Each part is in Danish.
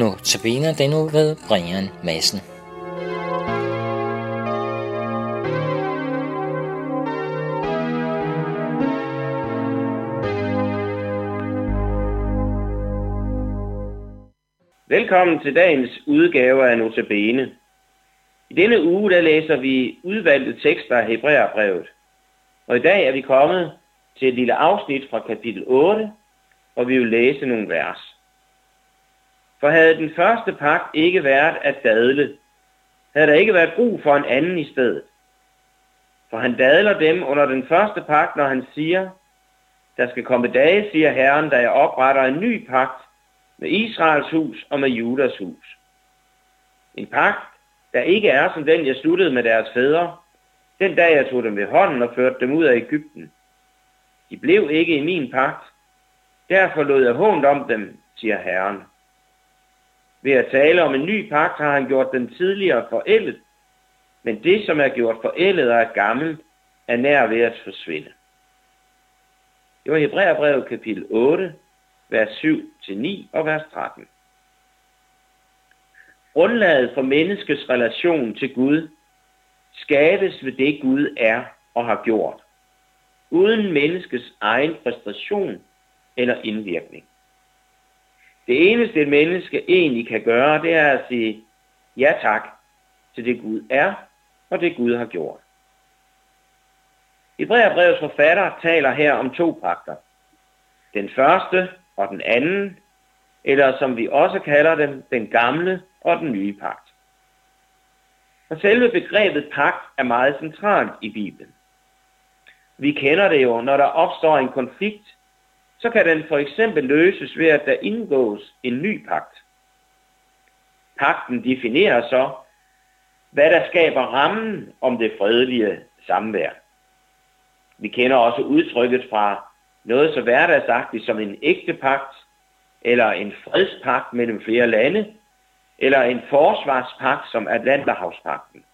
Nu tabiner den nu ved Brian Madsen. Velkommen til dagens udgave af Notabene. I denne uge der læser vi udvalgte tekster af Hebræerbrevet. Og i dag er vi kommet til et lille afsnit fra kapitel 8, hvor vi vil læse nogle vers. For havde den første pagt ikke været at dadle, havde der ikke været brug for en anden i stedet. For han dadler dem under den første pagt, når han siger, der skal komme dage, siger Herren, da jeg opretter en ny pagt med Israels hus og med Judas hus. En pagt, der ikke er som den, jeg sluttede med deres fædre, den dag jeg tog dem ved hånden og førte dem ud af Ægypten. De blev ikke i min pagt, derfor lod jeg hånd om dem, siger Herren. Ved at tale om en ny pagt har han gjort den tidligere forældet, men det, som er gjort forældet og er gammelt, er nær ved at forsvinde. Det var Hebræerbrevet kapitel 8, vers 7-9 og vers 13. Grundlaget for menneskets relation til Gud skabes ved det Gud er og har gjort, uden menneskets egen præstation eller indvirkning. Det eneste et menneske egentlig kan gøre, det er at sige ja tak til det Gud er og det Gud har gjort. Hebræerbrevets forfatter taler her om to pakter. Den første og den anden, eller som vi også kalder dem, den gamle og den nye pagt. Og selve begrebet pagt er meget centralt i Bibelen. Vi kender det jo, når der opstår en konflikt så kan den for eksempel løses ved, at der indgås en ny pagt. Pakten definerer så, hvad der skaber rammen om det fredelige samvær. Vi kender også udtrykket fra noget så hverdagsagtigt som en ægte pagt, eller en fredspagt mellem flere lande, eller en forsvarspagt som Atlanterhavspakten.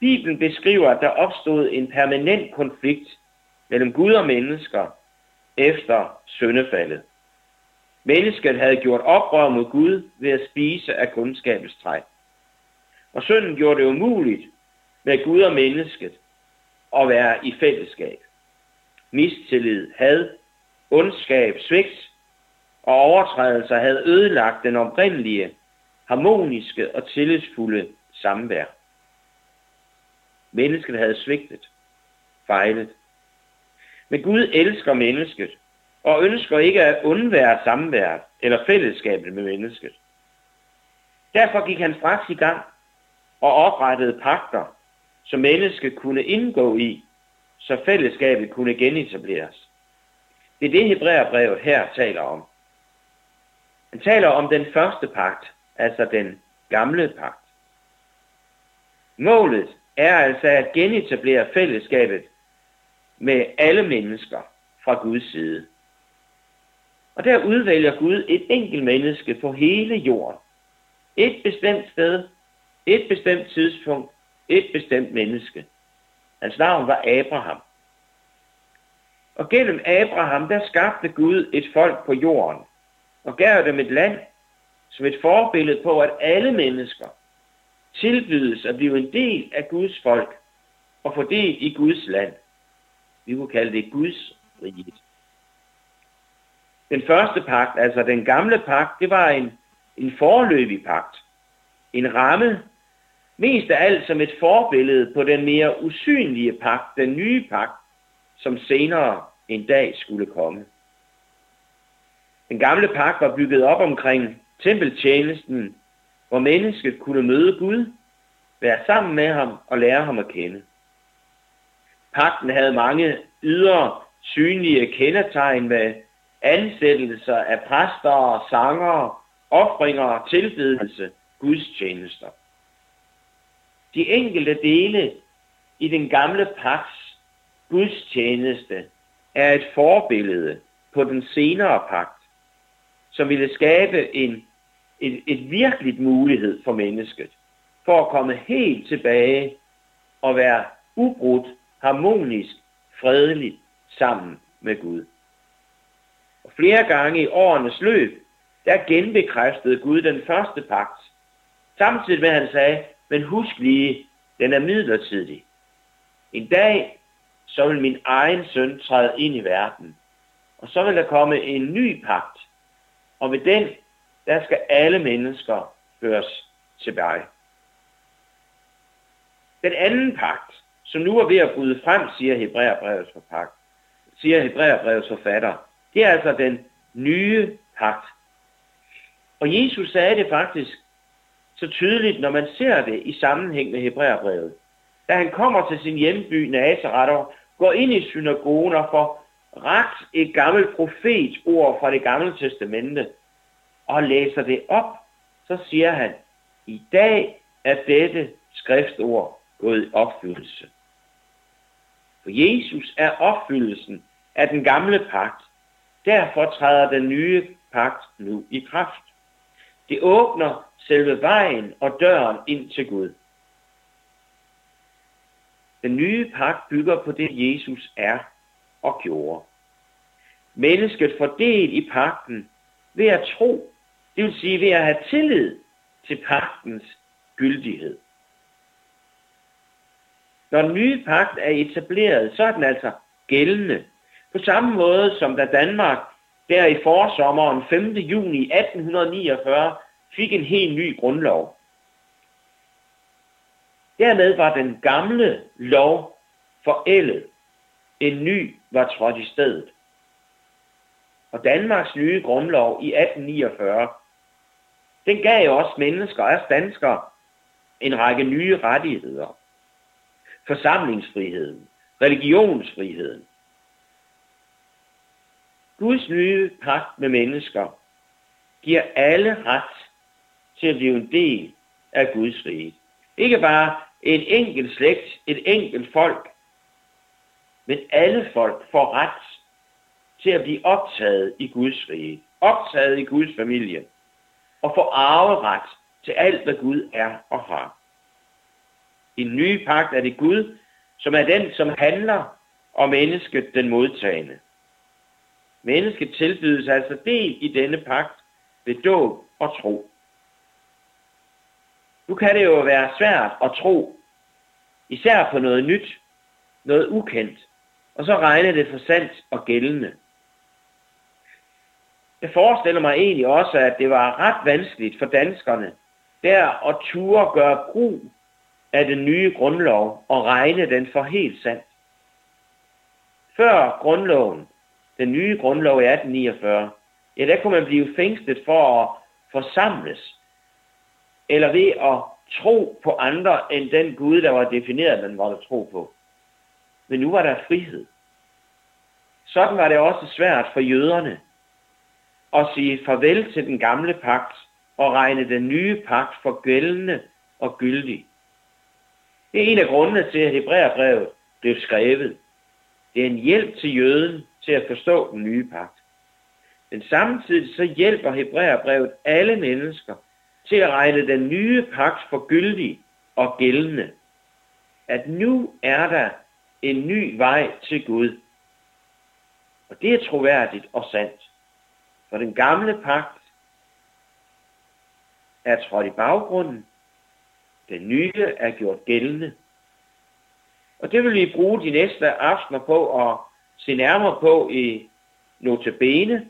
Bibelen beskriver, at der opstod en permanent konflikt mellem Gud og mennesker, efter syndefaldet. Mennesket havde gjort oprør mod Gud ved at spise af kundskabens træ. Og synden gjorde det umuligt med Gud og mennesket at være i fællesskab. Mistillid, had, ondskab, svigt og overtrædelser havde ødelagt den oprindelige, harmoniske og tillidsfulde samvær. Mennesket havde svigtet, fejlet men Gud elsker mennesket, og ønsker ikke at undvære samværet eller fællesskabet med mennesket. Derfor gik han straks i gang og oprettede pagter, som mennesket kunne indgå i, så fællesskabet kunne genetableres. Det er det Hebræerbrevet her taler om. Han taler om den første pagt, altså den gamle pagt. Målet er altså at genetablere fællesskabet med alle mennesker fra Guds side. Og der udvælger Gud et enkelt menneske på hele jorden. Et bestemt sted, et bestemt tidspunkt, et bestemt menneske. Hans navn var Abraham. Og gennem Abraham, der skabte Gud et folk på jorden, og gav dem et land som et forbillede på, at alle mennesker tilbydes at blive en del af Guds folk og få del i Guds land. Vi kunne kalde det Guds rige. Den første pagt, altså den gamle pagt, det var en, en forløbig pagt. En ramme, mest af alt som et forbillede på den mere usynlige pagt, den nye pagt, som senere en dag skulle komme. Den gamle pagt var bygget op omkring tempeltjenesten, hvor mennesket kunne møde Gud, være sammen med ham og lære ham at kende. Pakten havde mange ydre synlige kendetegn med ansættelser af præster og sangere, offringer og tilbedelse, gudstjenester. De enkelte dele i den gamle pagts gudstjeneste er et forbillede på den senere pagt, som ville skabe en, et, et virkeligt mulighed for mennesket, for at komme helt tilbage og være ubrudt harmonisk, fredeligt sammen med Gud. Og flere gange i årenes løb der genbekræftede Gud den første pagt. Samtidig med, at han sagde, men husk lige, den er midlertidig. En dag, så vil min egen søn træde ind i verden. Og så vil der komme en ny pagt. Og ved den, der skal alle mennesker føres tilbage. Den anden pagt, som nu er ved at bryde frem, siger Hebræerbrevets forpagt, siger Hebræerbrevets forfatter, det er altså den nye pagt. Og Jesus sagde det faktisk så tydeligt, når man ser det i sammenhæng med Hebræerbrevet. Da han kommer til sin hjemby Nazareth og går ind i synagogen og får ret et gammelt profetord fra det gamle testamente og læser det op, så siger han, i dag er dette skriftord gået i opfyldelse. For Jesus er opfyldelsen af den gamle pagt. Derfor træder den nye pagt nu i kraft. Det åbner selve vejen og døren ind til Gud. Den nye pagt bygger på det, Jesus er og gjorde. Mennesket får del i pagten ved at tro, det vil sige ved at have tillid til pagtens gyldighed. Når den nye pagt er etableret, så er den altså gældende. På samme måde som da Danmark der i forsommeren 5. juni 1849 fik en helt ny grundlov. Dermed var den gamle lov forældet. En ny var trådt i stedet. Og Danmarks nye grundlov i 1849, den gav også mennesker, os danskere, en række nye rettigheder. Forsamlingsfriheden, religionsfriheden. Guds nye pagt med mennesker giver alle ret til at blive en del af Guds rige. Ikke bare en enkelt slægt, et enkelt folk, men alle folk får ret til at blive optaget i Guds rige, optaget i Guds familie, og få arveret til alt, hvad Gud er og har. I den nye pagt er det Gud, som er den, som handler, og mennesket den modtagende. Mennesket tilbydes altså del i denne pagt ved dåb og tro. Nu kan det jo være svært at tro, især på noget nyt, noget ukendt, og så regne det for sandt og gældende. Jeg forestiller mig egentlig også, at det var ret vanskeligt for danskerne der at ture gøre brug af den nye grundlov og regne den for helt sand. Før grundloven, den nye grundlov i 1849, ja, der kunne man blive fængslet for at forsamles, eller ved at tro på andre end den Gud, der var defineret, man måtte tro på. Men nu var der frihed. Sådan var det også svært for jøderne at sige farvel til den gamle pagt og regne den nye pagt for gældende og gyldig. Det er en af grundene til, at Hebræerbrevet blev skrevet. Det er en hjælp til jøden til at forstå den nye pagt. Men samtidig så hjælper Hebræerbrevet alle mennesker til at regne den nye pagt for gyldig og gældende. At nu er der en ny vej til Gud. Og det er troværdigt og sandt. For den gamle pagt er trådt i baggrunden. Den nye er gjort gældende. Og det vil vi bruge de næste aftener på at se nærmere på i Notabene,